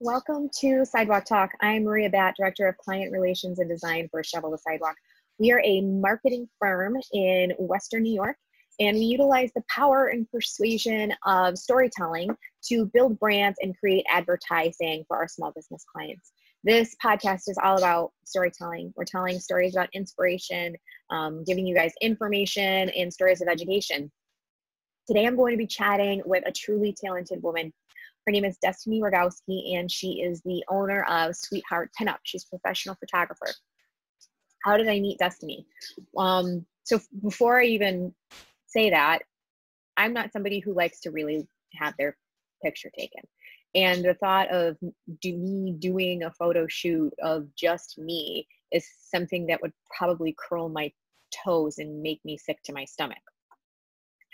Welcome to Sidewalk Talk. I'm Maria Batt, Director of Client Relations and Design for Shovel the Sidewalk. We are a marketing firm in Western New York, and we utilize the power and persuasion of storytelling to build brands and create advertising for our small business clients. This podcast is all about storytelling. We're telling stories about inspiration, um, giving you guys information and stories of education. Today, I'm going to be chatting with a truly talented woman her name is Destiny Rogowski, and she is the owner of Sweetheart Pinup. She's a professional photographer. How did I meet Destiny? Um, so before I even say that, I'm not somebody who likes to really have their picture taken. And the thought of do me doing a photo shoot of just me is something that would probably curl my toes and make me sick to my stomach.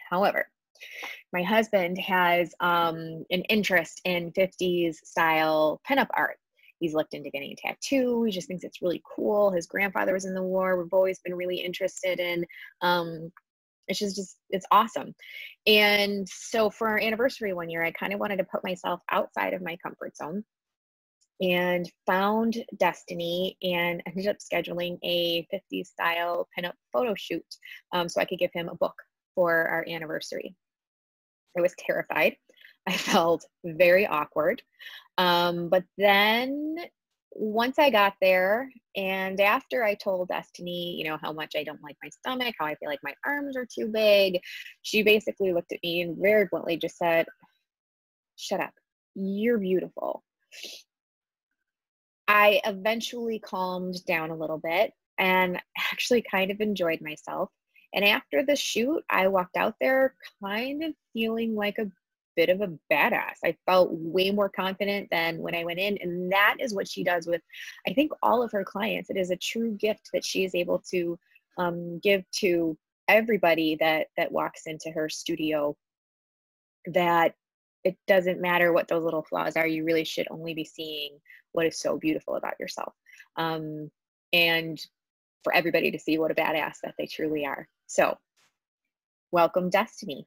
However, my husband has um, an interest in 50s style pinup art. He's looked into getting a tattoo. He just thinks it's really cool. His grandfather was in the war. We've always been really interested in. Um, it's just, just it's awesome. And so for our anniversary one year, I kind of wanted to put myself outside of my comfort zone and found Destiny and ended up scheduling a 50s style pinup photo shoot um, so I could give him a book for our anniversary. I was terrified. I felt very awkward. Um, but then once I got there, and after I told Destiny, you know, how much I don't like my stomach, how I feel like my arms are too big, she basically looked at me and very bluntly just said, Shut up. You're beautiful. I eventually calmed down a little bit and actually kind of enjoyed myself. And after the shoot, I walked out there kind of feeling like a bit of a badass. I felt way more confident than when I went in. And that is what she does with, I think, all of her clients. It is a true gift that she is able to um, give to everybody that that walks into her studio that it doesn't matter what those little flaws are you really should only be seeing what is so beautiful about yourself um, and for everybody to see what a badass that they truly are so, welcome, Destiny.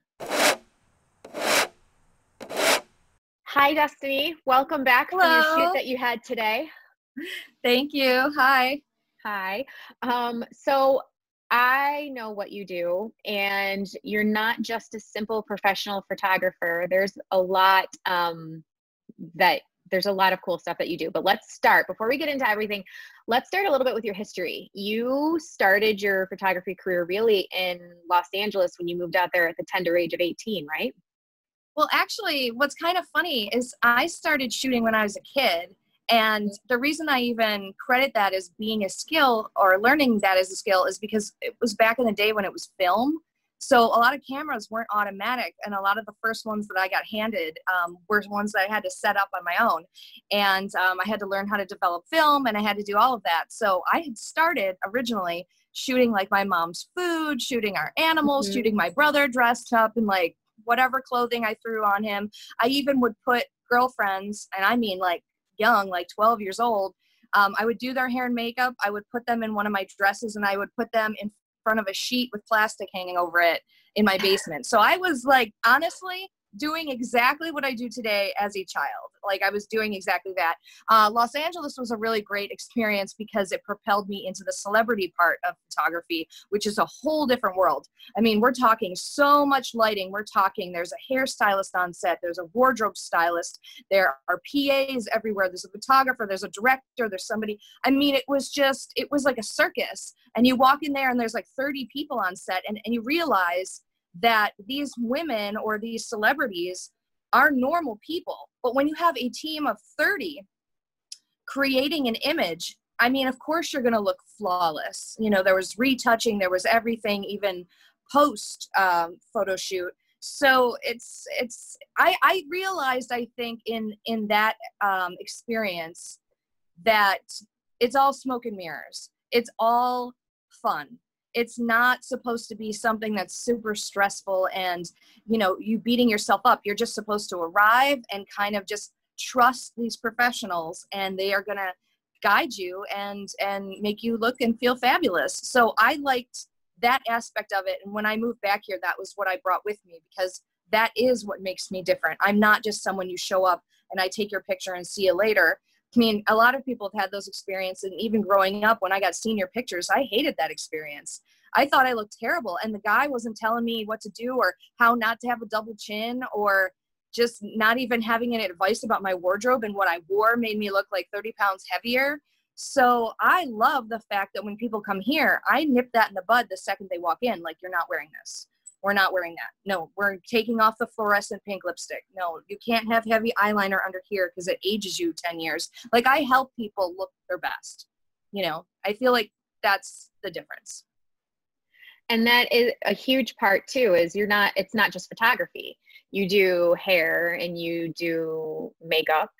Hi, Destiny. Welcome back Hello. from your shoot that you had today. Thank you. Hi. Hi. Um, so, I know what you do, and you're not just a simple professional photographer. There's a lot um, that there's a lot of cool stuff that you do. But let's start before we get into everything. Let's start a little bit with your history. You started your photography career really in Los Angeles when you moved out there at the tender age of 18, right? Well, actually, what's kind of funny is I started shooting when I was a kid. And the reason I even credit that as being a skill or learning that as a skill is because it was back in the day when it was film. So a lot of cameras weren't automatic, and a lot of the first ones that I got handed um, were ones that I had to set up on my own, and um, I had to learn how to develop film, and I had to do all of that. So I had started originally shooting like my mom's food, shooting our animals, mm-hmm. shooting my brother dressed up in like whatever clothing I threw on him. I even would put girlfriends, and I mean like young, like 12 years old. Um, I would do their hair and makeup. I would put them in one of my dresses and I would put them in front of a sheet with plastic hanging over it in my basement. So I was like, honestly, doing exactly what I do today as a child. Like I was doing exactly that. Uh, Los Angeles was a really great experience because it propelled me into the celebrity part of photography, which is a whole different world. I mean, we're talking so much lighting. We're talking there's a hairstylist on set, there's a wardrobe stylist, there are PAs everywhere, there's a photographer, there's a director, there's somebody. I mean, it was just, it was like a circus. And you walk in there and there's like 30 people on set, and, and you realize that these women or these celebrities are normal people. But when you have a team of 30 creating an image, I mean, of course you're going to look flawless. You know, there was retouching, there was everything, even post um, photo shoot. So it's it's I I realized I think in in that um, experience that it's all smoke and mirrors. It's all fun it's not supposed to be something that's super stressful and you know you beating yourself up. You're just supposed to arrive and kind of just trust these professionals and they are going to guide you and and make you look and feel fabulous. So i liked that aspect of it. And when i moved back here that was what i brought with me because that is what makes me different. I'm not just someone you show up and I take your picture and see you later. I mean, a lot of people have had those experiences, and even growing up, when I got senior pictures, I hated that experience. I thought I looked terrible, and the guy wasn't telling me what to do or how not to have a double chin or just not even having any advice about my wardrobe and what I wore made me look like 30 pounds heavier. So I love the fact that when people come here, I nip that in the bud the second they walk in, like, you're not wearing this. We're not wearing that. No, we're taking off the fluorescent pink lipstick. No, you can't have heavy eyeliner under here because it ages you 10 years. Like, I help people look their best. You know, I feel like that's the difference. And that is a huge part too, is you're not, it's not just photography. You do hair and you do makeup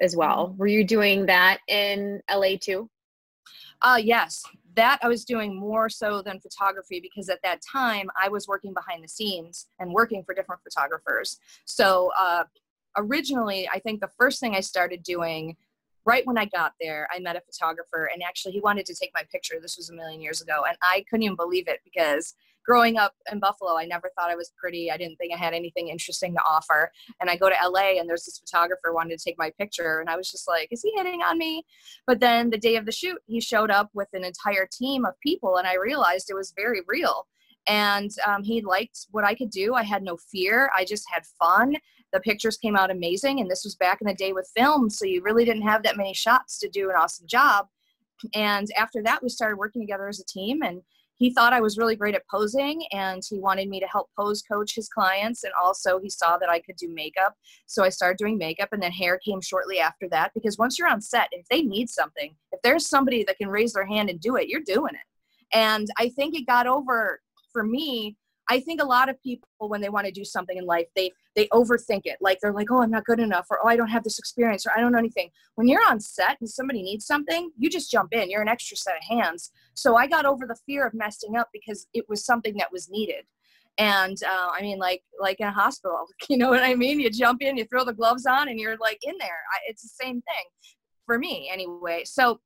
as well. Mm-hmm. Were you doing that in LA too? Uh, yes, that I was doing more so than photography because at that time I was working behind the scenes and working for different photographers. So uh, originally, I think the first thing I started doing right when I got there, I met a photographer and actually he wanted to take my picture. This was a million years ago. And I couldn't even believe it because growing up in Buffalo, I never thought I was pretty. I didn't think I had anything interesting to offer. And I go to LA and there's this photographer wanted to take my picture. And I was just like, is he hitting on me? But then the day of the shoot, he showed up with an entire team of people. And I realized it was very real. And um, he liked what I could do. I had no fear. I just had fun. The pictures came out amazing. And this was back in the day with film. So you really didn't have that many shots to do an awesome job. And after that, we started working together as a team. And he thought I was really great at posing and he wanted me to help pose coach his clients. And also, he saw that I could do makeup. So I started doing makeup, and then hair came shortly after that. Because once you're on set, if they need something, if there's somebody that can raise their hand and do it, you're doing it. And I think it got over for me I think a lot of people when they want to do something in life, they they overthink it. Like they're like, "Oh, I'm not good enough," or "Oh, I don't have this experience," or "I don't know anything." When you're on set and somebody needs something, you just jump in. You're an extra set of hands. So I got over the fear of messing up because it was something that was needed. And uh, I mean, like like in a hospital, you know what I mean? You jump in, you throw the gloves on, and you're like in there. I, it's the same thing for me, anyway. So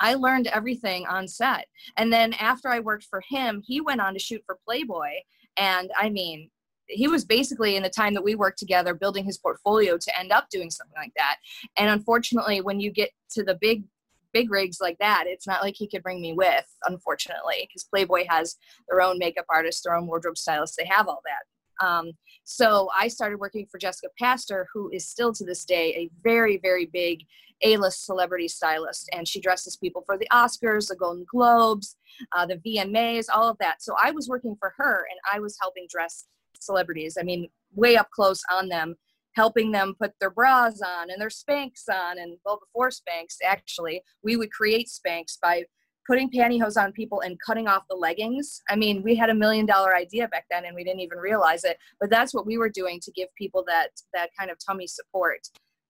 I learned everything on set. And then after I worked for him, he went on to shoot for Playboy. And I mean, he was basically in the time that we worked together building his portfolio to end up doing something like that. And unfortunately, when you get to the big big rigs like that, it's not like he could bring me with, unfortunately, because Playboy has their own makeup artists, their own wardrobe stylists, they have all that. Um, so I started working for Jessica Paster, who is still to this day a very, very big A-list celebrity stylist, and she dresses people for the Oscars, the Golden Globes, uh, the VMAs, all of that. So I was working for her, and I was helping dress celebrities. I mean, way up close on them, helping them put their bras on and their Spanx on, and well, before Spanx, actually, we would create Spanx by putting pantyhose on people and cutting off the leggings. I mean, we had a million dollar idea back then and we didn't even realize it, but that's what we were doing to give people that that kind of tummy support.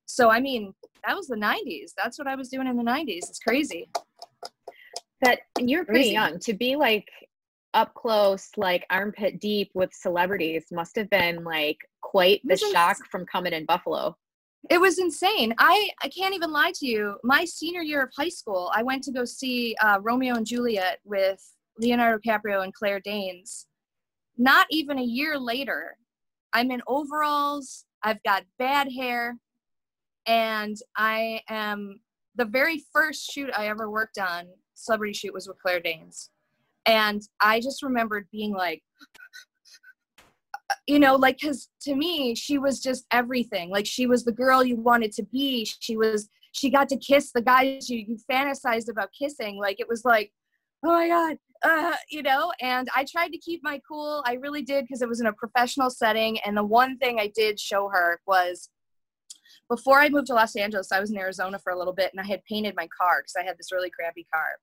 So I mean, that was the 90s. That's what I was doing in the 90s. It's crazy. That you're pretty crazy. young to be like up close, like armpit deep with celebrities must have been like quite the shock from coming in Buffalo. It was insane. I, I can't even lie to you. My senior year of high school, I went to go see uh, Romeo and Juliet with Leonardo DiCaprio and Claire Danes. Not even a year later, I'm in overalls. I've got bad hair and I am the very first shoot I ever worked on, celebrity shoot, was with Claire Danes, and I just remembered being like, you know, like because to me she was just everything. Like she was the girl you wanted to be. She was she got to kiss the guys you, you fantasized about kissing. Like it was like, oh my god, uh, you know, and I tried to keep my cool. I really did because it was in a professional setting. And the one thing I did show her was before I moved to Los Angeles, I was in Arizona for a little bit and I had painted my car because I had this really crappy car.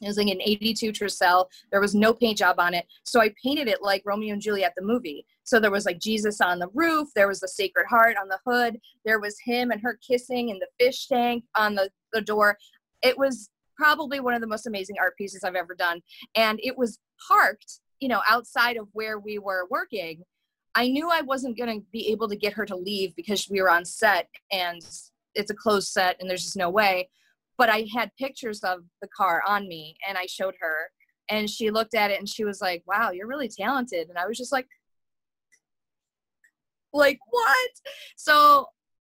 It was like an 82 Tercel. There was no paint job on it. So I painted it like Romeo and Juliet, the movie. So there was like Jesus on the roof. There was the Sacred Heart on the hood. There was him and her kissing in the fish tank on the, the door. It was probably one of the most amazing art pieces I've ever done. And it was parked, you know, outside of where we were working. I knew I wasn't going to be able to get her to leave because we were on set and it's a closed set and there's just no way. But I had pictures of the car on me and I showed her and she looked at it and she was like, wow, you're really talented. And I was just like, like what? So,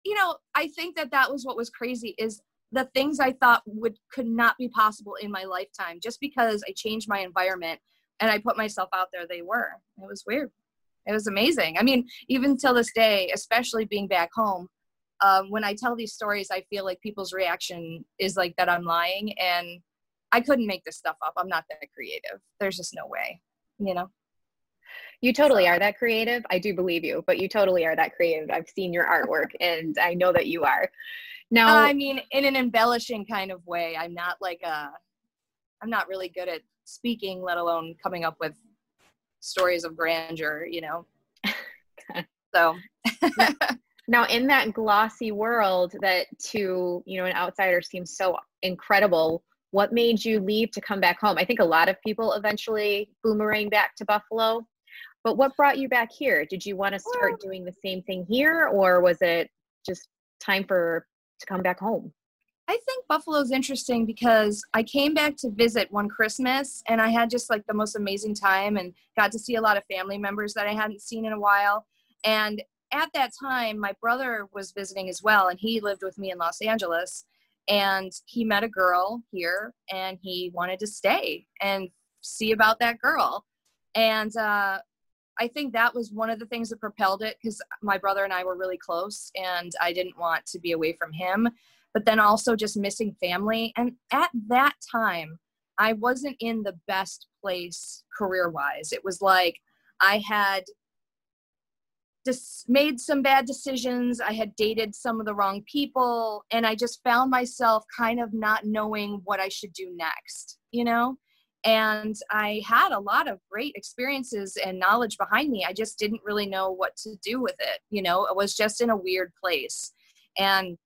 you know, I think that that was what was crazy is the things I thought would could not be possible in my lifetime just because I changed my environment and I put myself out there they were. It was weird. It was amazing. I mean, even till this day, especially being back home, um, when I tell these stories, I feel like people's reaction is like that I'm lying, and I couldn't make this stuff up. I'm not that creative. There's just no way, you know. You totally are that creative. I do believe you, but you totally are that creative. I've seen your artwork, and I know that you are. Now, I mean, in an embellishing kind of way. I'm not like a. I'm not really good at speaking, let alone coming up with stories of grandeur. You know. so. Now, in that glossy world that to you know an outsider seems so incredible, what made you leave to come back home? I think a lot of people eventually boomerang back to Buffalo, but what brought you back here? Did you want to start doing the same thing here, or was it just time for to come back home? I think Buffalo's interesting because I came back to visit one Christmas and I had just like the most amazing time and got to see a lot of family members that I hadn't seen in a while. And at that time, my brother was visiting as well, and he lived with me in Los Angeles. And he met a girl here, and he wanted to stay and see about that girl. And uh, I think that was one of the things that propelled it because my brother and I were really close, and I didn't want to be away from him. But then also just missing family. And at that time, I wasn't in the best place career wise. It was like I had just made some bad decisions. I had dated some of the wrong people, and I just found myself kind of not knowing what I should do next, you know? And I had a lot of great experiences and knowledge behind me. I just didn't really know what to do with it, you know? I was just in a weird place. And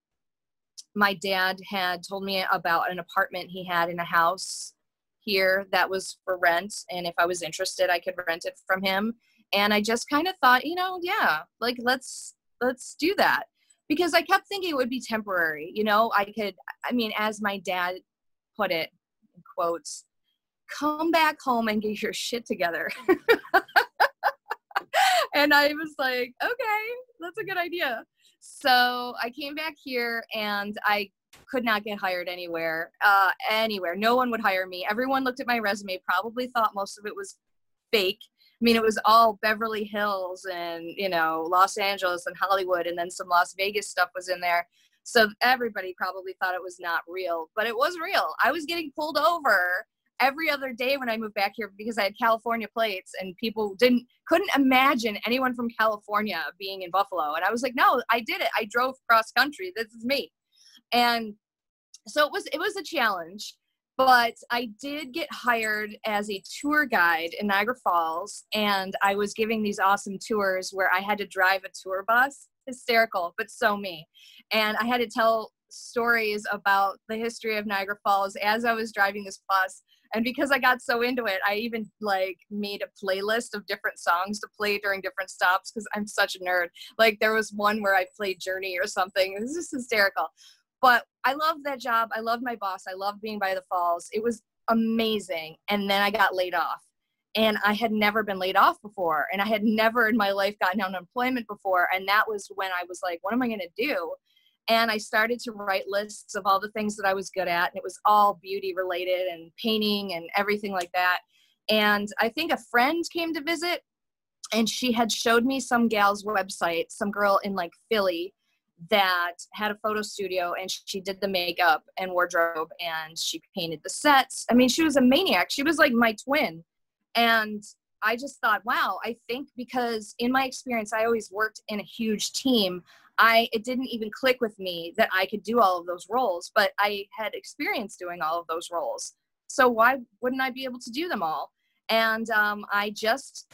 my dad had told me about an apartment he had in a house here that was for rent. And if I was interested, I could rent it from him. And i just kind of thought you know yeah like let's let's do that. Because i kept thinking it would be temporary you know? I could i mean as my dad put it in quotes come back home and get your shit together. And i was like okay that's a good idea so i came back here and i could not get hired anywhere uh, anywhere no one would hire me everyone looked at my resume probably thought most of it was fake I mean, it was all Beverly Hills and, you know, Los Angeles and Hollywood, and then some Las Vegas stuff was in there. So everybody probably thought it was not real, but it was real. I was getting pulled over every other day when I moved back here because I had California plates and people didn't couldn't imagine anyone from California being in Buffalo. And I was like, no, I did it. I drove cross country. This is me. And so it was it was a challenge but I did get hired as a tour guide in Niagara Falls, and I was giving these awesome tours where I had to drive a tour bus. Hysterical, but so me. And I had to tell stories about the history of Niagara Falls as I was driving this bus. And because I got so into it, I even like made a playlist of different songs to play during different stops because I'm such a nerd. Like there was one where I played Journey or something. It was just hysterical. But I loved that job. I loved my boss. I loved being by the falls. It was amazing. And then I got laid off. And I had never been laid off before. And I had never in my life gotten unemployment before. And that was when I was like, what am I going to do? And I started to write lists of all the things that I was good at. And it was all beauty related and painting and everything like that. And I think a friend came to visit and she had showed me some gal's website, some girl in like Philly that had a photo studio and she did the makeup and wardrobe and she painted the sets. I mean, she was a maniac. She was like my twin. And I just thought, wow, I think because in my experience, I always worked in a huge team. I it didn't even click with me that I could do all of those roles, but I had experience doing all of those roles. So why wouldn't I be able to do them all? And um, I just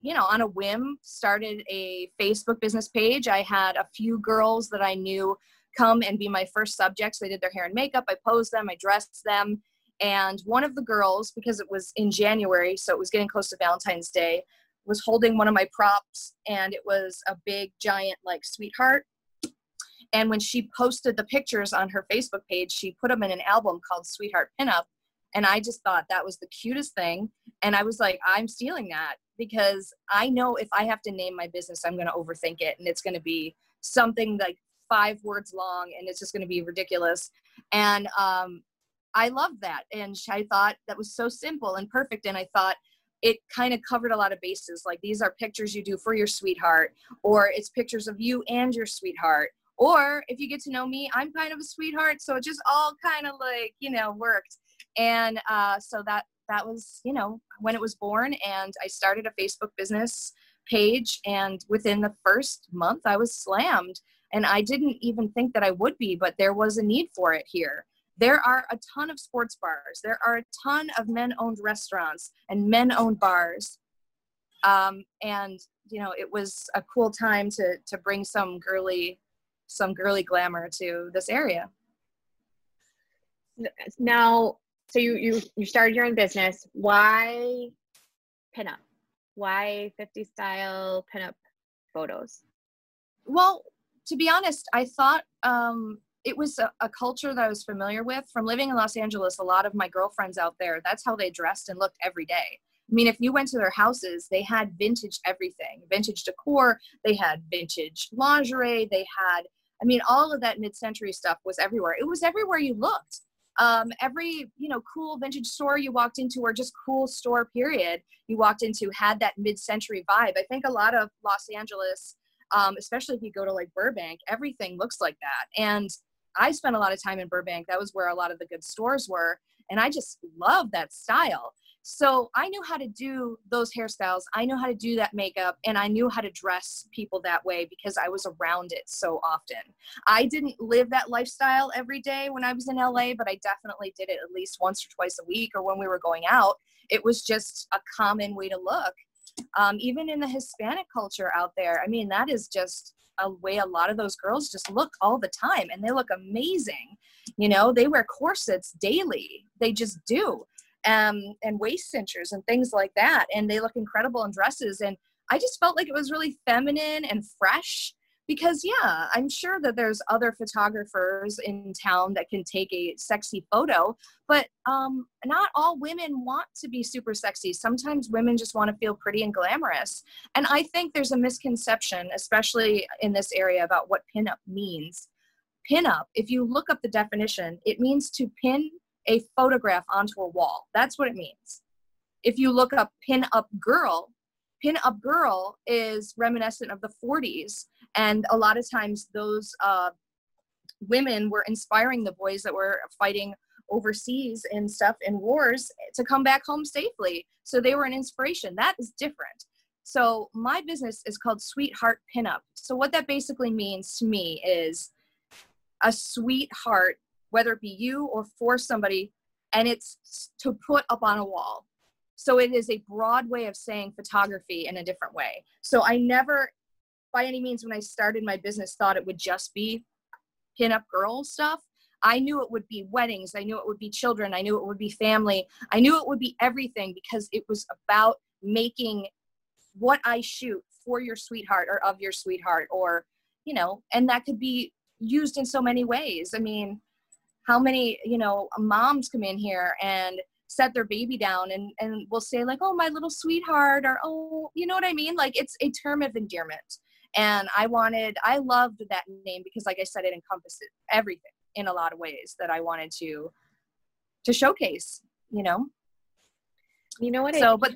you know, on a whim, started a Facebook business page. I had a few girls that I knew come and be my first subjects. They did their hair and makeup. I posed them, I dressed them. And one of the girls, because it was in January, so it was getting close to Valentine's Day, was holding one of my props and it was a big, giant, like, sweetheart. And when she posted the pictures on her Facebook page, she put them in an album called Sweetheart Pinup. And I just thought that was the cutest thing. And I was like, I'm stealing that because I know if I have to name my business, I'm going to overthink it and it's going to be something like five words long and it's just going to be ridiculous. And um, I loved that. And I thought that was so simple and perfect. And I thought it kind of covered a lot of bases. Like these are pictures you do for your sweetheart, or it's pictures of you and your sweetheart. Or if you get to know me, I'm kind of a sweetheart. So it just all kind of like, you know, worked. And uh, so that that was, you know, when it was born. And I started a Facebook business page. And within the first month, I was slammed. And I didn't even think that I would be, but there was a need for it here. There are a ton of sports bars. There are a ton of men owned restaurants and men owned bars. Um, and, you know, it was a cool time to, to bring some girly, some girly glamour to this area. Now, so you you you started your own business. Why pinup? Why 50 style pinup photos? Well, to be honest, I thought um, it was a, a, culture that I was familiar with from living in Los Angeles. A lot of my girlfriends out there, that's how they dressed and looked every day. I mean, if you went to their houses, they had vintage everything vintage decor, they had vintage lingerie, they had, I mean, all of that mid century stuff was everywhere. It was everywhere you looked um, every you know cool vintage store you walked into or just cool store period you walked into had that mid-century vibe i think a lot of los angeles um, especially if you go to like burbank everything looks like that and i spent a lot of time in burbank that was where a lot of the good stores were and i just love that style so I knew how to do those hairstyles. I knew how to do that makeup and I knew how to dress people that way because I was around it so often. I didn't live that lifestyle every day when I was in LA, but I definitely did it at least once or twice a week or when we were going out. It was just a common way to look. Um, even in the Hispanic culture out there, I mean, that is just a way a lot of those girls just look all the time and they look amazing. You know, they wear corsets daily, they just do um, and waist cinchers and things like that. And they look incredible in dresses. And I just felt like it was really feminine and fresh because, yeah, I'm sure that there's other photographers in town that can take a sexy photo, but um, not all women want to be super sexy. Sometimes women just want to feel pretty and glamorous. And I think there's a misconception, especially in this area, about what pinup means. Pinup, if you look up the definition, it means to pin a photograph onto a wall. That's what it means. If you look up pin up girl, pin up girl is reminiscent of the 40s. And a lot of times those uh, women were inspiring the boys that were fighting overseas and stuff in wars to come back home safely. So they were an inspiration. That is different. So my business is called Sweetheart Pinup. So what that basically means to me is a sweetheart whether it be you or for somebody, and it's to put up on a wall. So it is a broad way of saying photography in a different way. So I never, by any means, when I started my business, thought it would just be pinup girl stuff. I knew it would be weddings. I knew it would be children. I knew it would be family. I knew it would be everything because it was about making what I shoot for your sweetheart or of your sweetheart or, you know, and that could be used in so many ways. I mean, how many you know moms come in here and set their baby down and and will say like oh my little sweetheart or oh you know what i mean like it's a term of endearment and i wanted i loved that name because like i said it encompasses everything in a lot of ways that i wanted to to showcase you know? You know what so but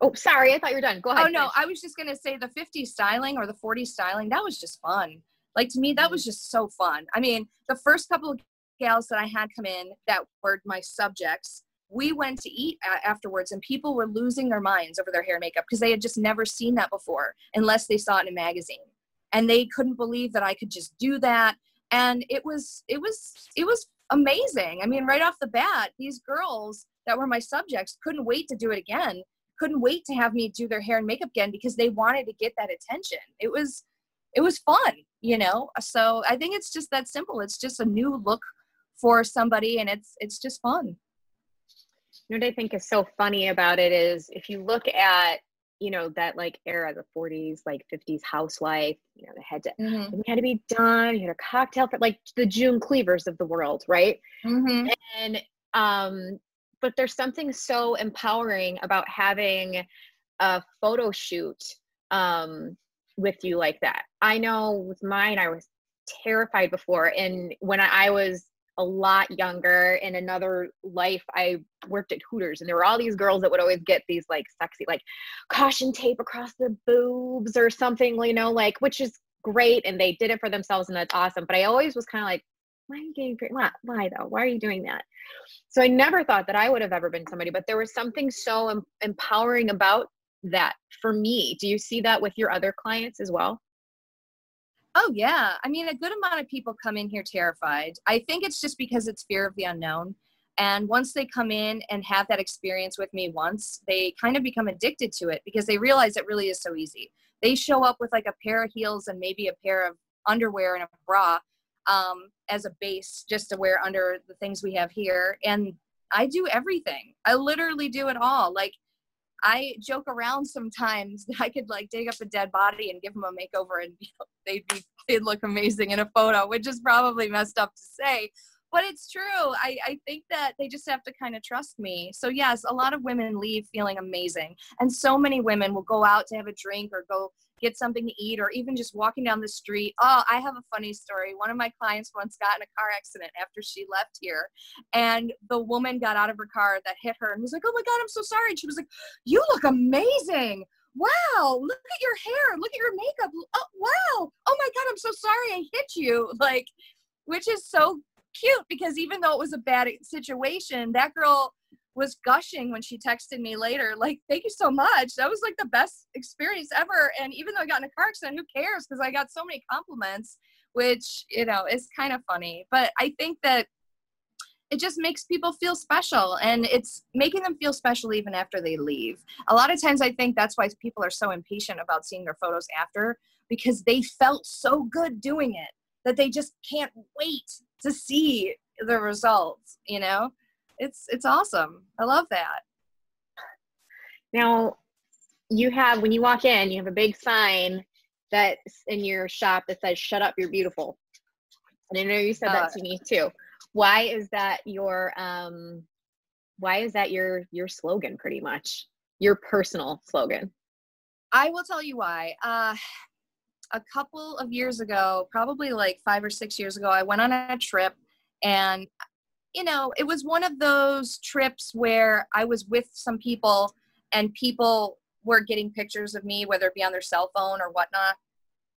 oh sorry i thought you were done. Go ahead oh no i was just going to say the 50 styling or the 40 styling that was just fun. Like to me that mm-hmm. was just so fun. I mean the first couple of gals that I had come in that were my subjects, we went to eat uh, afterwards and people were losing their minds over their hair and makeup because they had just never seen that before unless they saw it in a magazine. And they couldn't believe that I could just do that. And it was, it was, it was amazing. I mean, right off the bat, these girls that were my subjects couldn't wait to do it again, couldn't wait to have me do their hair and makeup again because they wanted to get that attention. It was, it was fun, you know? So I think it's just that simple. It's just a new look for somebody and it's it's just fun you know what i think is so funny about it is if you look at you know that like era the 40s like 50s housewife you know they had to mm-hmm. had to be done you had a cocktail for like the june cleavers of the world right mm-hmm. and um but there's something so empowering about having a photo shoot um with you like that i know with mine i was terrified before. And when I was a lot younger in another life i worked at hooters and there were all these girls that would always get these like sexy like caution tape across their boobs or something you know like which is great and they did it for themselves and that's awesome. But i always was kind of like why are you getting why, why though? Why are you doing that? So i never thought that i would have ever been somebody but there was something so em- empowering about that for me. Do you see that with your other clients as well Oh yeah. I mean, a good amount of people come in here terrified. I think it's just because it's fear of the unknown. And once they come in and have that experience with me once, they kind of become addicted to it because they realize it really is so easy. They show up with like a pair of heels and maybe a pair of underwear and a bra um, as a base just to wear under the things we have here. And I do everything. I literally do it all. Like I joke around sometimes I could like dig up a dead body and give them a makeover and they'd be they'd look amazing in a photo, which is probably messed up to say. But it's true. I, I think that they just have to kind of trust me. So yes, a lot of women leave feeling amazing. And so many women will go out to have a drink or go get something to eat, or even just walking down the street. Oh, I have a funny story. One of my clients once got in a car accident after she left here, and the woman got out of her car that hit her and was like, Oh my God, I'm so sorry. And she was like, You look amazing. Wow, look at your hair. Look at your makeup. Oh, wow. Oh my God, I'm so sorry I hit you. Like, which is so cute because even though it was a bad situation, that girl was gushing when she texted me later, like, thank you so much. That was like the best experience ever. And even though I got in a car accident, who cares? Because I got so many compliments, which, you know, is kind of funny. But I think that it just makes people feel special and it's making them feel special even after they leave. A lot of times I think that's why people are so impatient about seeing their photos after because they felt so good doing it that they just can't wait to see the results, you know? It's it's awesome. I love that. Now, you have when you walk in, you have a big sign that's in your shop that says "Shut up, you're beautiful." And I know you said uh, that to me too. Why is that your um? Why is that your your slogan? Pretty much your personal slogan. I will tell you why. Uh, a couple of years ago, probably like five or six years ago, I went on a trip and you know, it was one of those trips where I was with some people and people were getting pictures of me, whether it be on their cell phone or whatnot.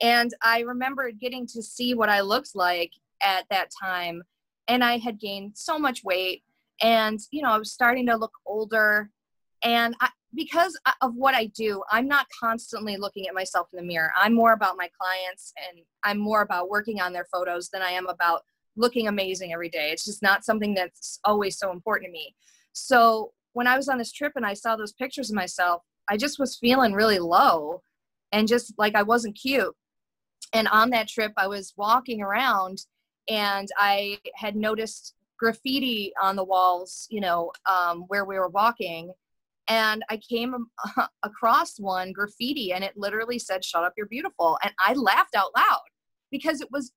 And I remember getting to see what I looked like at that time. And I had gained so much weight. And, you know, I was starting to look older. And I, because of what I do, I'm not constantly looking at myself in the mirror. I'm more about my clients and I'm more about working on their photos than I am about looking amazing every day. It's just not something that's always so important to me. So when I was on this trip and I saw those pictures of myself, I just was feeling really low and just like I wasn't cute. And on that trip, I was walking around and I had noticed graffiti on the walls, you know, um, where we were walking. And I came across one graffiti and it literally said, Shut up, you're beautiful. And I laughed out loud because it was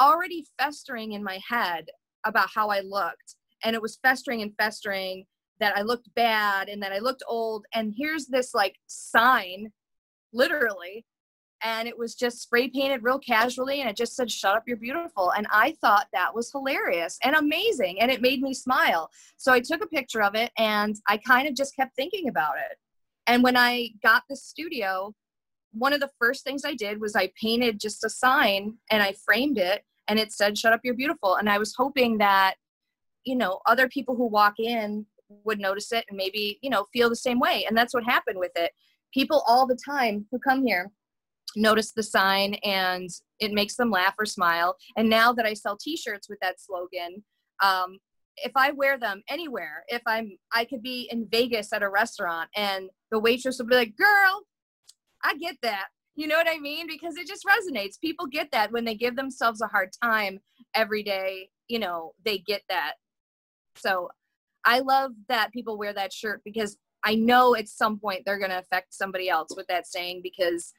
already festering in my head about how I looked. And it was festering and festering that I looked bad and that I looked old. And here's this like sign, literally. And it was just spray painted real casually and it just said, Shut up, you're beautiful. And I thought that was hilarious and amazing. And it made me smile. So I took a picture of it and I kind of just kept thinking about it. And when I got the studio, one of the first things I did was I painted just a sign and I framed it and it said, Shut up, you're beautiful. And I was hoping that, you know, other people who walk in would notice it and maybe, you know, feel the same way. And that's what happened with it. People all the time who come here notice the sign and it makes them laugh or smile. And now that I sell t shirts with that slogan, um, if I wear them anywhere, if I'm, I could be in Vegas at a restaurant and the waitress will be like, girl, I get that. You know what I mean? Because it just resonates. People get that when they give themselves a hard time every day, you know, they get that. So I love that people wear that shirt because I know at some point they're going to affect somebody else with that saying because,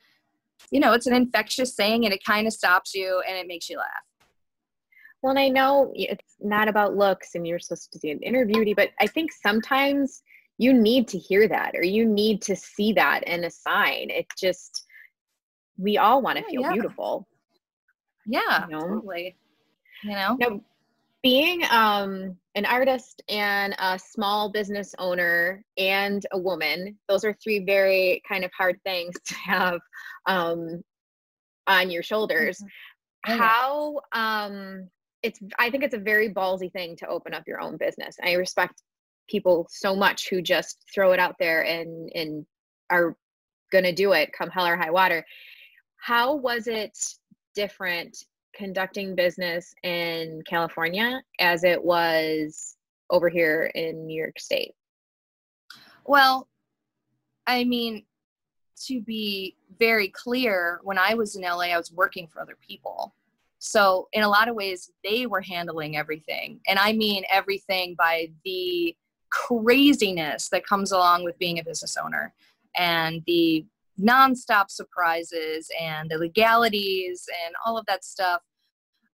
you know, it's an infectious saying and it kind of stops you and it makes you laugh. Well, and I know it's not about looks and you're supposed to do an interview, but I think sometimes you need to hear that or you need to see that in a sign. It just, we all want to feel yeah. beautiful. Yeah, you know? totally. You know? Now, being um, an artist and a small business owner and a woman, those are three very kind of hard things to have um, on your shoulders. Mm-hmm. Oh, How um, it's I think it's a very ballsy thing to open up your own business. I respect people so much who just throw it out there and and are gonna do it come hell or high water. How was it different conducting business in California as it was over here in New York State? Well, I mean, to be very clear, when I was in LA, I was working for other people. So, in a lot of ways, they were handling everything. And I mean everything by the craziness that comes along with being a business owner and the nonstop surprises and the legalities and all of that stuff.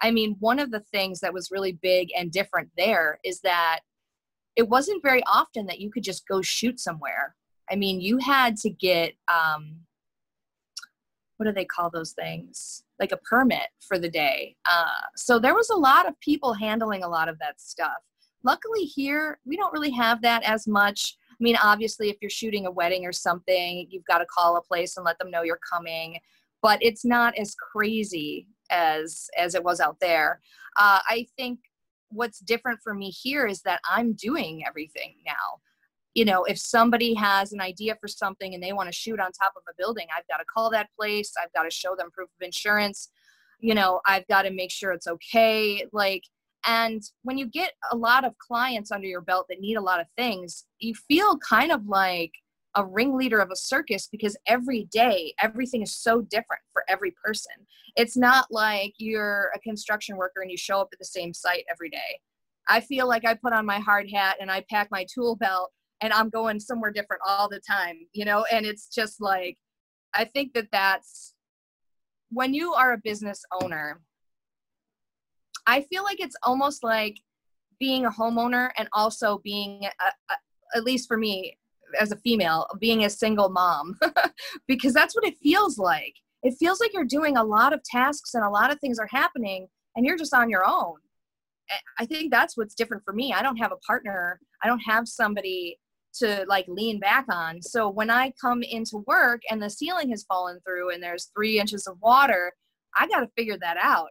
I mean, one of the things that was really big and different there is that it wasn't very often that you could just go shoot somewhere. I mean, you had to get, um, what do they call those things? Like a permit for the day. Uh, so there was a lot of people handling a lot of that stuff. Luckily, here, we don't really have that as much. I mean, obviously, if you're shooting a wedding or something, you've got to call a place and let them know you're coming. But it's not as crazy as as it was out there. Uh, I think what's different for me here is that I'm doing everything now. You know, if somebody has an idea for something and they want to shoot on top of a building, I've got to call that place. I've got to show them proof of insurance. You know, I've got to make sure it's okay. Like, and when you get a lot of clients under your belt that need a lot of things, you feel kind of like a ringleader of a circus because every day everything is so different for every person. It's not like you're a construction worker and you show up at the same site every day. I feel like I put on my hard hat and I pack my tool belt and I'm going somewhere different all the time, you know, and it's just like I think that that's when you are a business owner, I feel like it's almost like being a homeowner and also being, a, a, at least for me as a female, being a single mom, because that's what it feels like. It feels like you're doing a lot of tasks and a lot of things are happening and you're just on your own. I think that's what's different for me. I don't have a partner. I don't have somebody to like lean back on. So when I come into work and the ceiling has fallen through and there's three inches of water, I got to figure that out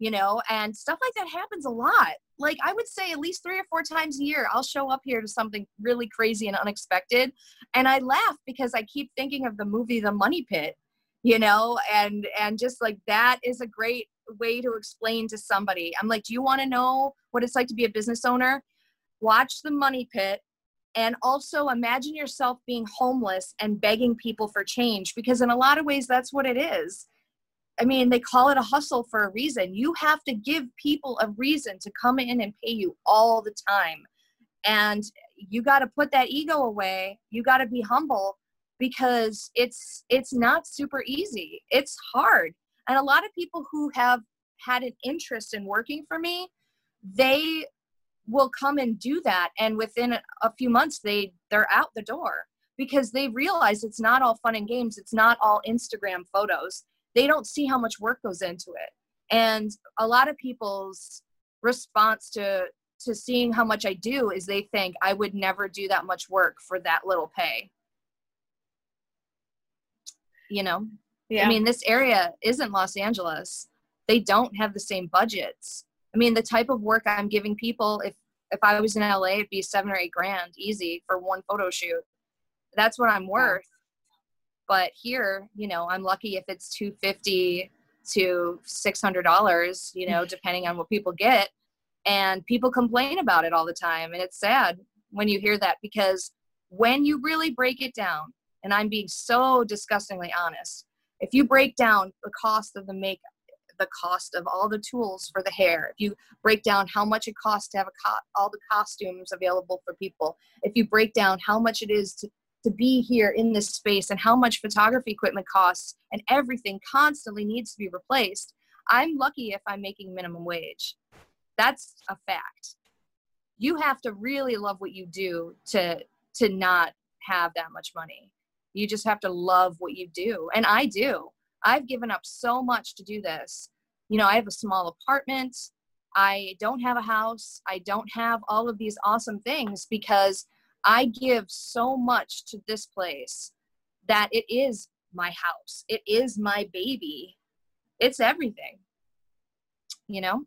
you know, and stuff like that happens a lot. Like I would say at least three or four times a year, I'll show up here to something really crazy and unexpected. And I laugh because I keep thinking of the movie The Money Pit, you know, and and just like that is a great way to explain to somebody. I'm like, do you want to know what it's like to be a business owner? Watch The Money Pit and also imagine yourself being homeless and begging people for change because in a lot of ways that's what it is I mean, they call it a hustle for a reason. You have to give people a reason to come in and pay you all the time. And you got to put that ego away. You got to be humble because it's it's not super easy. It's hard. And a lot of people who have had an interest in working for me, they will come and do that and within a few months they they're out the door because they realize it's not all fun and games. It's not all Instagram photos they don't see how much work goes into it. And a lot of people's response to to seeing how much i do is they think i would never do that much work for that little pay. You know? Yeah. i mean this area isn't los angeles. They don't have the same budgets. I mean the type of work i'm giving people if if i was in la it'd be seven or eight grand easy for one photo shoot. That's what i'm worth but here, you know, I'm lucky if it's 250 to $600, you know, depending on what people get. And people complain about it all the time. And it's sad when you hear that because when you really break it down, and I'm being so disgustingly honest, if you break down the cost of the makeup, the cost of all the tools for the hair, if you break down how much it costs to have a co- all the costumes available for people, if you break down how much it is to to be here in this space and how much photography equipment costs and everything constantly needs to be replaced. I'm lucky if I'm making minimum wage. That's a fact. You have to really love what you do to to not have that much money. You just have to love what you do. And I do. I've given up so much to do this. you know, I have a small apartment. I don't have a house. I don't have all of these awesome things because I give so much to this place that it is my house. It is my baby. It's everything. You know?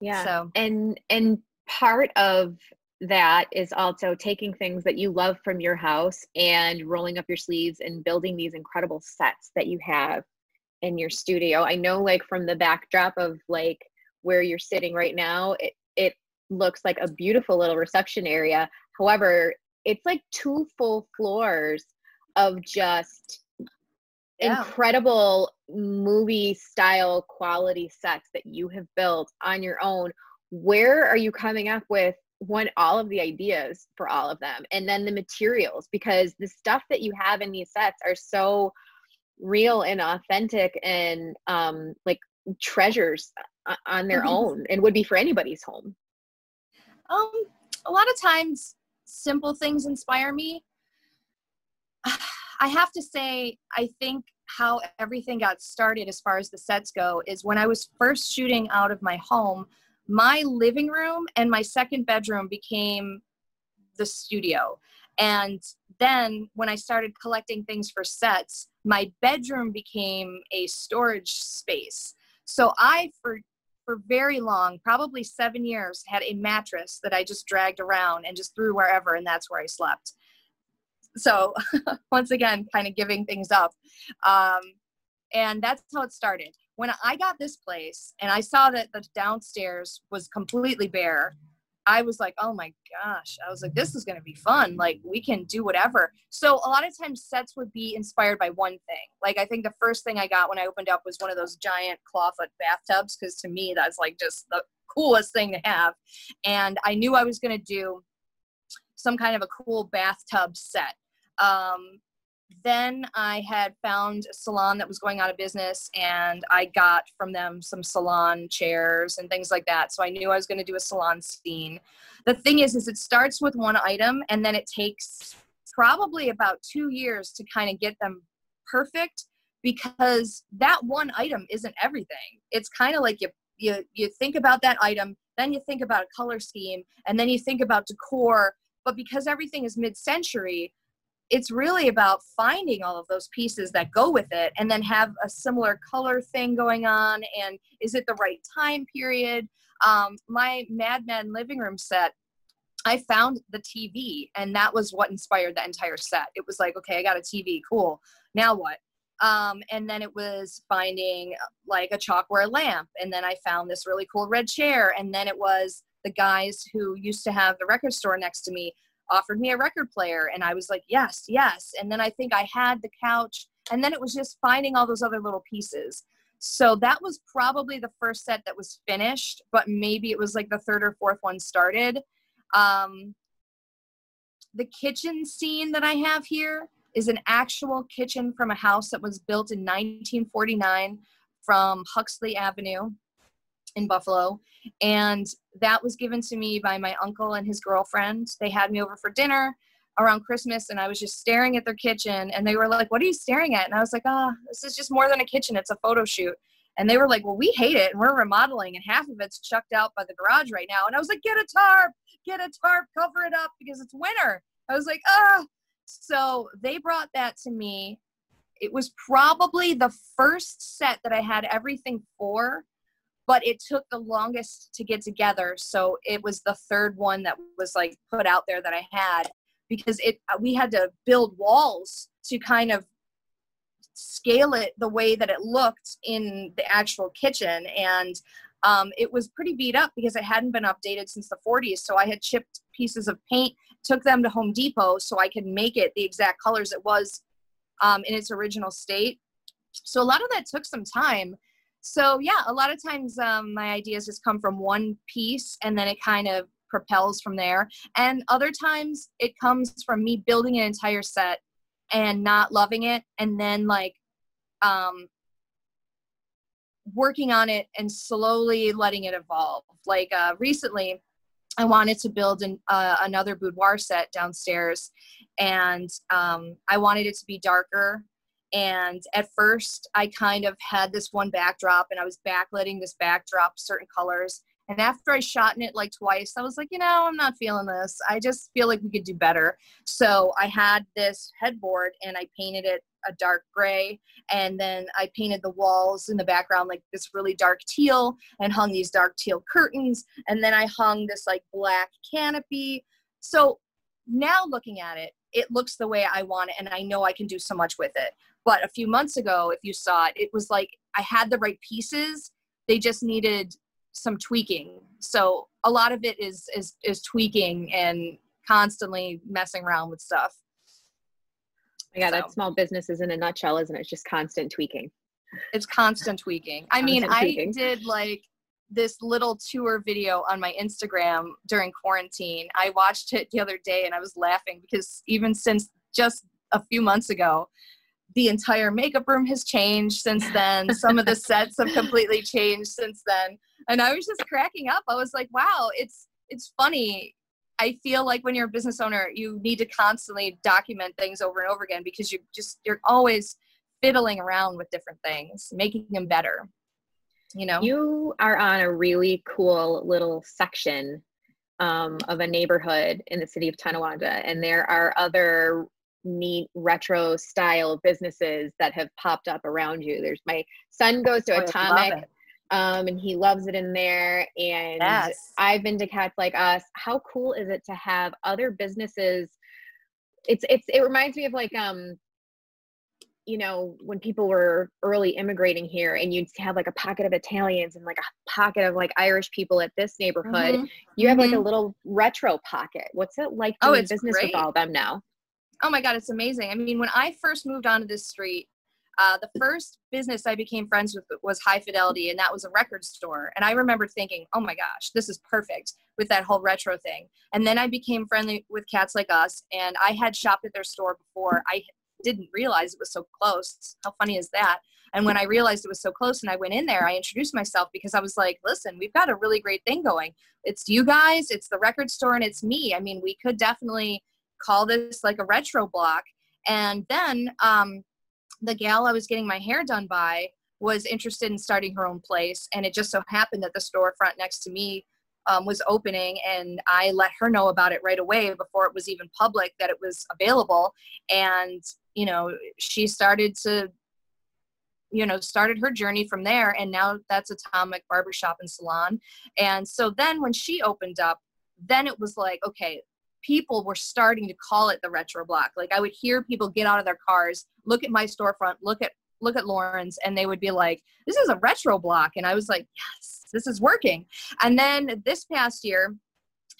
Yeah. So and and part of that is also taking things that you love from your house and rolling up your sleeves and building these incredible sets that you have in your studio. I know like from the backdrop of like where you're sitting right now, it it looks like a beautiful little reception area. However, it's like two full floors of just yeah. incredible movie style quality sets that you have built on your own. Where are you coming up with one all of the ideas for all of them and then the materials because the stuff that you have in these sets are so real and authentic and um like treasures on their mm-hmm. own and would be for anybody's home um a lot of times simple things inspire me i have to say i think how everything got started as far as the sets go is when i was first shooting out of my home my living room and my second bedroom became the studio. And then when I started collecting things for sets, my bedroom became a storage space. So I, for for very long, probably seven years, had a mattress that I just dragged around and just threw wherever, and that's where I slept. So once again, kind of giving things up. Um, and that's how it started when I got this place and I saw that the downstairs was completely bare, I was like, oh my gosh. I was like, this is going to be fun. Like, we can do whatever. So, a lot of times, sets would be inspired by one thing. Like, I think the first thing I got when I opened up was one of those giant clawfoot bathtubs, because to me, that's like just the coolest thing to have. And I knew I was going to do some kind of a cool bathtub set. Um, then I had found a salon that was going out of business, and I got from them some salon chairs and things like that. So I knew I was going to do a salon scene. The thing is, is it starts with one item, and then it takes probably about two years to kind of get them perfect because that one item isn't everything. It's kind of like you you you think about that item, then you think about a color scheme, and then you think about decor. But because everything is mid-century, it's really about finding all of those pieces that go with it and then have a similar color thing going on and is it the right time period? Um, my mad men living room set i found the tv and that was what inspired the entire set. It was like okay i got a tv cool. Now what? Um, and then it was finding like a chalkware lamp and then i found this really cool red chair and then it was the guys who used to have the record store next to me offered me a record player and I was like, yes, yes. And then I think I had the couch and then it was just finding all those other little pieces. So that was probably the first set that was finished, but maybe it was like the third or fourth one started. Um, the kitchen scene that I have here is an actual kitchen from a house that was built in 1949 from Huxley Avenue in Buffalo. And that was given to me by my uncle and his girlfriend. They had me over for dinner around Christmas and I was just staring at their kitchen and they were like, What are you staring at? And I was like, Ah, oh, this is just more than a kitchen, it's a photo shoot. And they were like, Well, we hate it and we're remodeling and half of it's chucked out by the garage right now. And I was like, Get a tarp, get a tarp, cover it up because it's winter. I was like, Ah. So they brought that to me. It was probably the first set that I had everything for but it took the longest to get together so it was the third one that was like put out there that i had because it we had to build walls to kind of scale it the way that it looked in the actual kitchen and um, it was pretty beat up because it hadn't been updated since the 40s so i had chipped pieces of paint took them to home depot so i could make it the exact colors it was um, in its original state. So a lot of that took some time so yeah a lot of times um, my ideas just come from one piece and then it kind of propels from there. And other times it comes from me building an entire set and not loving it and then like um working on it and slowly letting it evolve. Like uh recently i wanted to build an, uh, another boudoir set downstairs and um i wanted it to be darker And at first, I kind of had this one backdrop and I was backlighting this backdrop certain colors. And after I shot in it like twice, I was like, you know, I'm not feeling this. I just feel like we could do better. So I had this headboard and I painted it a dark gray. And then I painted the walls in the background like this really dark teal and hung these dark teal curtains. And then I hung this like black canopy. So now looking at it, it looks the way I want it. And I know I can do so much with it. But a few months ago, if you saw it, it was like I had the right pieces. They just needed some tweaking. So a lot of it is is is tweaking and constantly messing around with stuff. Yeah, so. that's small businesses in a nutshell, isn't it? It's just constant tweaking. It's constant tweaking. I mean, tweaking. I did like this little tour video on my Instagram during quarantine. I watched it the other day and I was laughing because even since just a few months ago, the entire makeup room has changed since then. Some of the sets have completely changed since then. And I was just cracking up. I was like, wow, it's it's funny. I feel like when you're a business owner, you need to constantly document things over and over again because you just you're always fiddling around with different things, making them better. You know, you are on a really cool little section um, of a neighborhood in the city of Tonawanda, and there are other neat retro style businesses that have popped up around you. There's my son goes to oh, Atomic um, and he loves it in there. And yes. I've been to Cats Like Us. How cool is it to have other businesses? It's it's it reminds me of like um you know when people were early immigrating here and you'd have like a pocket of italians and like a pocket of like irish people at this neighborhood mm-hmm. you have mm-hmm. like a mm-hmm. little retro pocket what's it like oh, doing oh, business great. with all of them now oh my god it's amazing i mean when i first moved onto this street uh, the first business I became friends with was High Fidelity, and that was a record store. And I remember thinking, oh my gosh, this is perfect with that whole retro thing. And then I became friendly with Cats Like Us, and I had shopped at their store before. I didn't realize it was so close. How funny is that? And when I realized it was so close and I went in there, I introduced myself because I was like, listen, we've got a really great thing going. It's you guys, it's the record store, and it's me. I mean, we could definitely call this like a retro block. And then um, the gal I was getting my hair done by was interested in starting her own place. And it just so happened that the storefront next to me um, was opening and I let her know about it right away before it was even public that it was available. And, you know, she started to, you know, started her journey from there. And now that's Atomic Barbershop and Salon. And so then when she opened up, then it was like, okay, people were starting to call it the retro block. Like I would hear people get out of their cars, look at my storefront, look at look at Lauren's, and they would be like, "This is a retro block," and I was like, "Yes, this is working." And then this past year.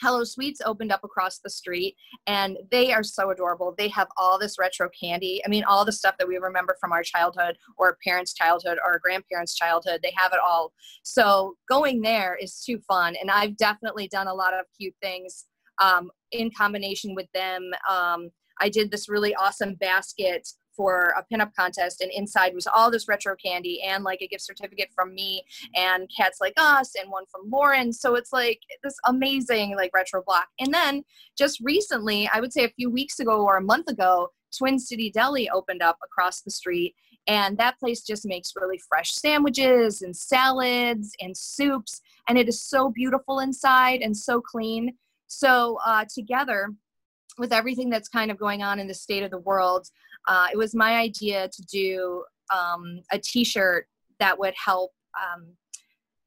Hello Sweets opened up across the street and they are so adorable. They have all this retro candy. I mean, all the stuff that we remember from our childhood or our parents' childhood or our grandparents' childhood. They have it all. So going there is too fun. And I've definitely done a lot of cute things um, in combination with them. Um, I did this really awesome basket for a pinup contest and inside was all this retro candy and like a gift certificate from me and cats like us and one from lauren so it's like this amazing like retro block and then just recently i would say a few weeks ago or a month ago twin city deli opened up across the street and that place just makes really fresh sandwiches and salads and soups and it is so beautiful inside and so clean so uh, together with everything that's kind of going on in the state of the world, uh, it was my idea to do um, a T-shirt that would help um,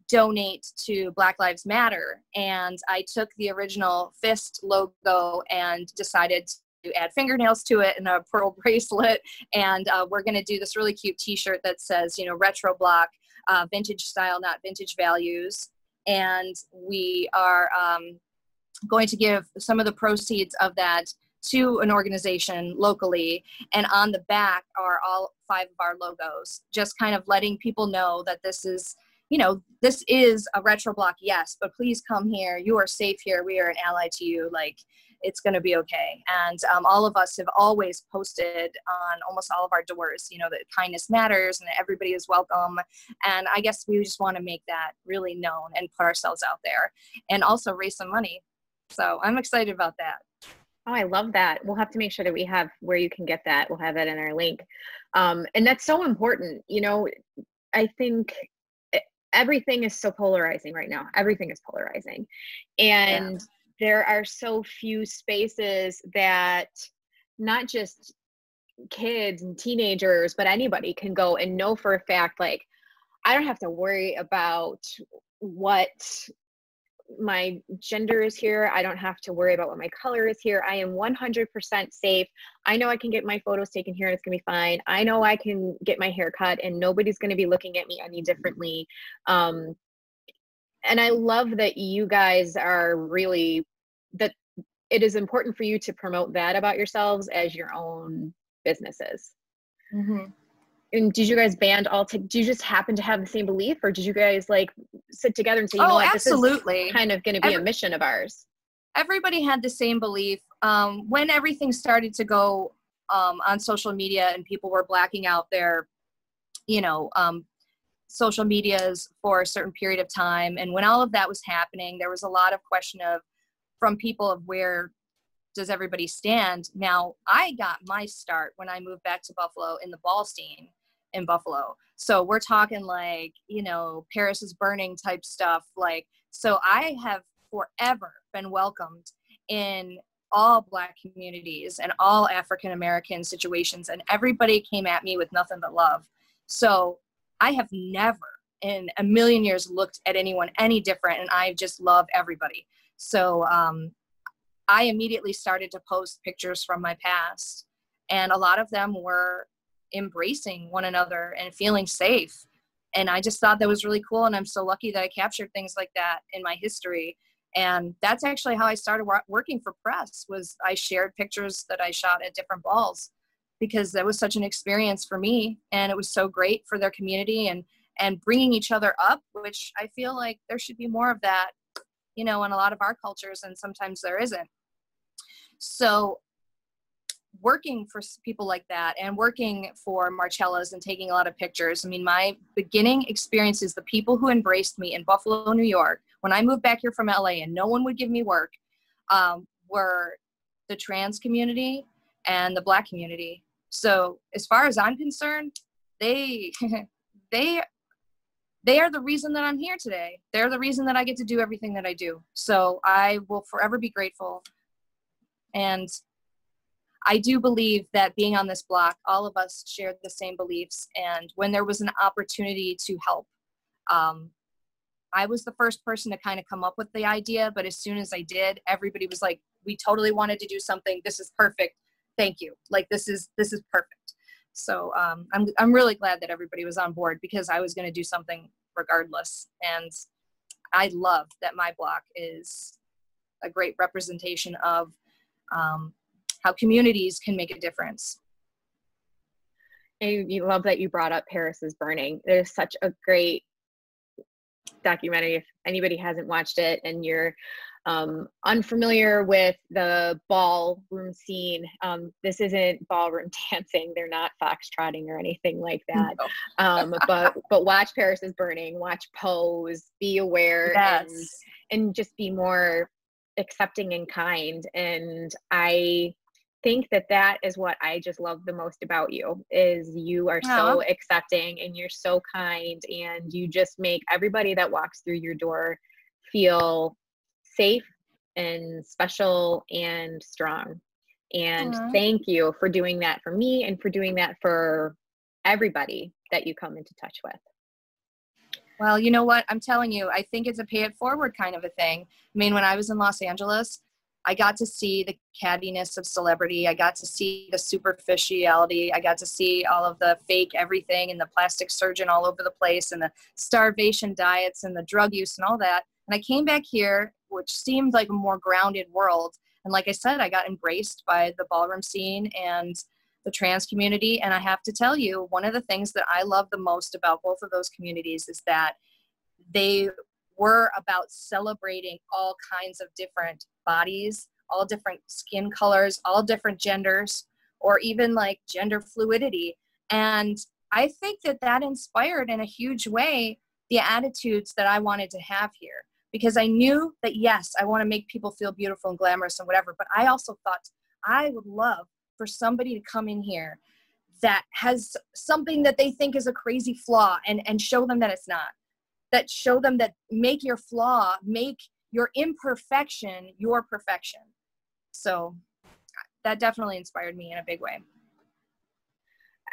donate to Black Lives Matter. And I took the original fist logo and decided to add fingernails to it and a pearl bracelet. And uh, we're going to do this really cute T-shirt that says, you know, retro block, uh, vintage style, not vintage values. And we are um, going to give some of the proceeds of that to an organization locally. And on the back are all five of our logos just kind of letting people know that this is you know this is a retro block yes but please come here. You are safe here. We are an ally to you. Like it's going to be okay. And um, all of us have always posted on almost all of our doors you know that kindness matters and everybody is welcome. And i guess we just want to make that really known and put ourselves out there. And also raise some money so I'm excited about that. Oh, I love that. We'll have to make sure that we have where you can get that. We'll have that in our link. Um, and that's so important. You know, I think everything is so polarizing right now. Everything is polarizing. And yeah. there are so few spaces that not just kids and teenagers, but anybody can go and know for a fact, like, I don't have to worry about what my gender is here. I don't have to worry about what my color is here. I am 100% safe. I know I can get my photos taken here and it's going to be fine. I know I can get my hair cut and nobody's going to be looking at me any differently. Um, and I love that you guys are really that it is important for you to promote that about yourselves as your own businesses. Mm-hmm and did you guys band all to do you just happen to have the same belief or did you guys like sit together and say you oh, know what, absolutely. this is kind of going to be Every, a mission of ours? Everybody had the same belief. Um, when everything started to go um, on social media and people were blacking out their you know um, social medias for a certain period of time and when all of that was happening there was a lot of question of from people of where does everybody stand? Now i got my start when i moved back to buffalo in the ball scene in Buffalo. So we're talking like, you know, Paris is burning type stuff. Like, so I have forever been welcomed in all black communities and all African American situations, and everybody came at me with nothing but love. So I have never in a million years looked at anyone any different, and I just love everybody. So um, I immediately started to post pictures from my past, and a lot of them were embracing one another and feeling safe. And i just thought that was really cool and i'm so lucky that i captured things like that in my history. And that's actually how i started working for press was i shared pictures that i shot at different balls because that was such an experience for me and it was so great for their community and and bringing each other up which i feel like there should be more of that you know in a lot of our cultures and sometimes there isn't. So working for people like that and working for Marcellus and taking a lot of pictures. I mean, my beginning experience is the people who embraced me in Buffalo, New York, when I moved back here from LA and no one would give me work, um, were the trans community and the black community. So as far as I'm concerned, they they they are the reason that I'm here today. They're the reason that I get to do everything that I do. So I will forever be grateful. And I do believe that being on this block, all of us shared the same beliefs. And when there was an opportunity to help, um, I was the first person to kind of come up with the idea. But as soon as I did, everybody was like, "We totally wanted to do something. This is perfect. Thank you. Like this is this is perfect." So um, I'm I'm really glad that everybody was on board because I was going to do something regardless. And I love that my block is a great representation of um, how communities can make a difference. I love that you brought up Paris is Burning. It is such a great documentary. If anybody hasn't watched it and you're um, unfamiliar with the ballroom scene, um, this isn't ballroom dancing. They're not foxtrotting or anything like that. No. um, but but watch Paris is Burning. Watch Pose. Be aware yes. and and just be more accepting and kind. And I think that that is what I just love the most about you is you are so accepting and you're so kind and you just make everybody that walks through your door feel safe and special and strong. And Aww. thank you for doing that for me and for doing that for everybody that you come into touch with. Well, you know what? I'm telling you, I think it's a pay it forward kind of a thing. I mean, when I was in Los Angeles, I got to see the cattiness of celebrity. I got to see the superficiality. I got to see all of the fake everything and the plastic surgeon all over the place and the starvation diets and the drug use and all that. And I came back here, which seemed like a more grounded world. And like I said, I got embraced by the ballroom scene and the trans community. And I have to tell you, one of the things that I love the most about both of those communities is that they were about celebrating all kinds of different bodies, all different skin colors, all different genders, or even like gender fluidity. And I think that that inspired in a huge way the attitudes that I wanted to have here because I knew that yes, I want to make people feel beautiful and glamorous and whatever, but I also thought I would love for somebody to come in here that has something that they think is a crazy flaw and, and show them that it's not. That show them that make your flaw, make your imperfection your perfection. So that definitely inspired me in a big way.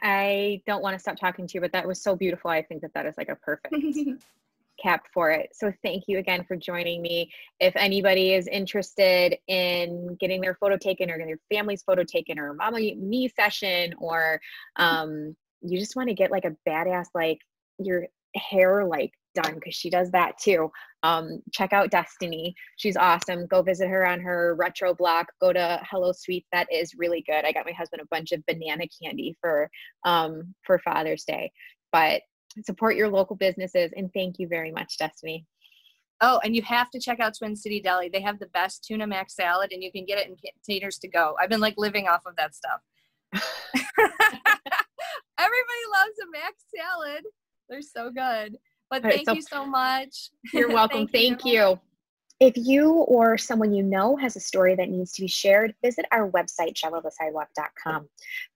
I don't want to stop talking to you, but that was so beautiful. I think that that is like a perfect cap for it. So thank you again for joining me. If anybody is interested in getting their photo taken or getting their family's photo taken or mama me session or um, you just want to get like a badass like your hair like done because she does that too. Um, check out Destiny. She's awesome. Go visit her on her retro blog. Go to Hello Sweets. That is really good. I got my husband a bunch of banana candy for um, for Father's Day. But support your local businesses and thank you very much, Destiny. Oh, and you have to check out Twin City Deli. They have the best tuna mac salad, and you can get it in containers to go. I've been like living off of that stuff. Everybody loves a mac salad. They're so good. But thank so, you so much. You're welcome. thank, thank you. you. If you or someone you know has a story that needs to be shared, visit our website, shovelthesidewalk.com.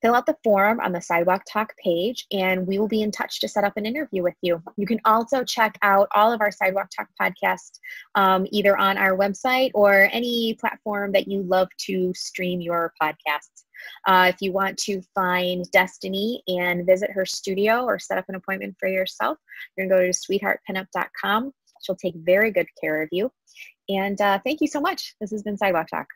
Fill out the form on the Sidewalk Talk page, and we will be in touch to set up an interview with you. You can also check out all of our Sidewalk Talk podcasts um, either on our website or any platform that you love to stream your podcasts. Uh, if you want to find Destiny and visit her studio or set up an appointment for yourself, you're going to go to sweetheartpinup.com. She'll take very good care of you. And uh, thank you so much. This has been Sidewalk Talk.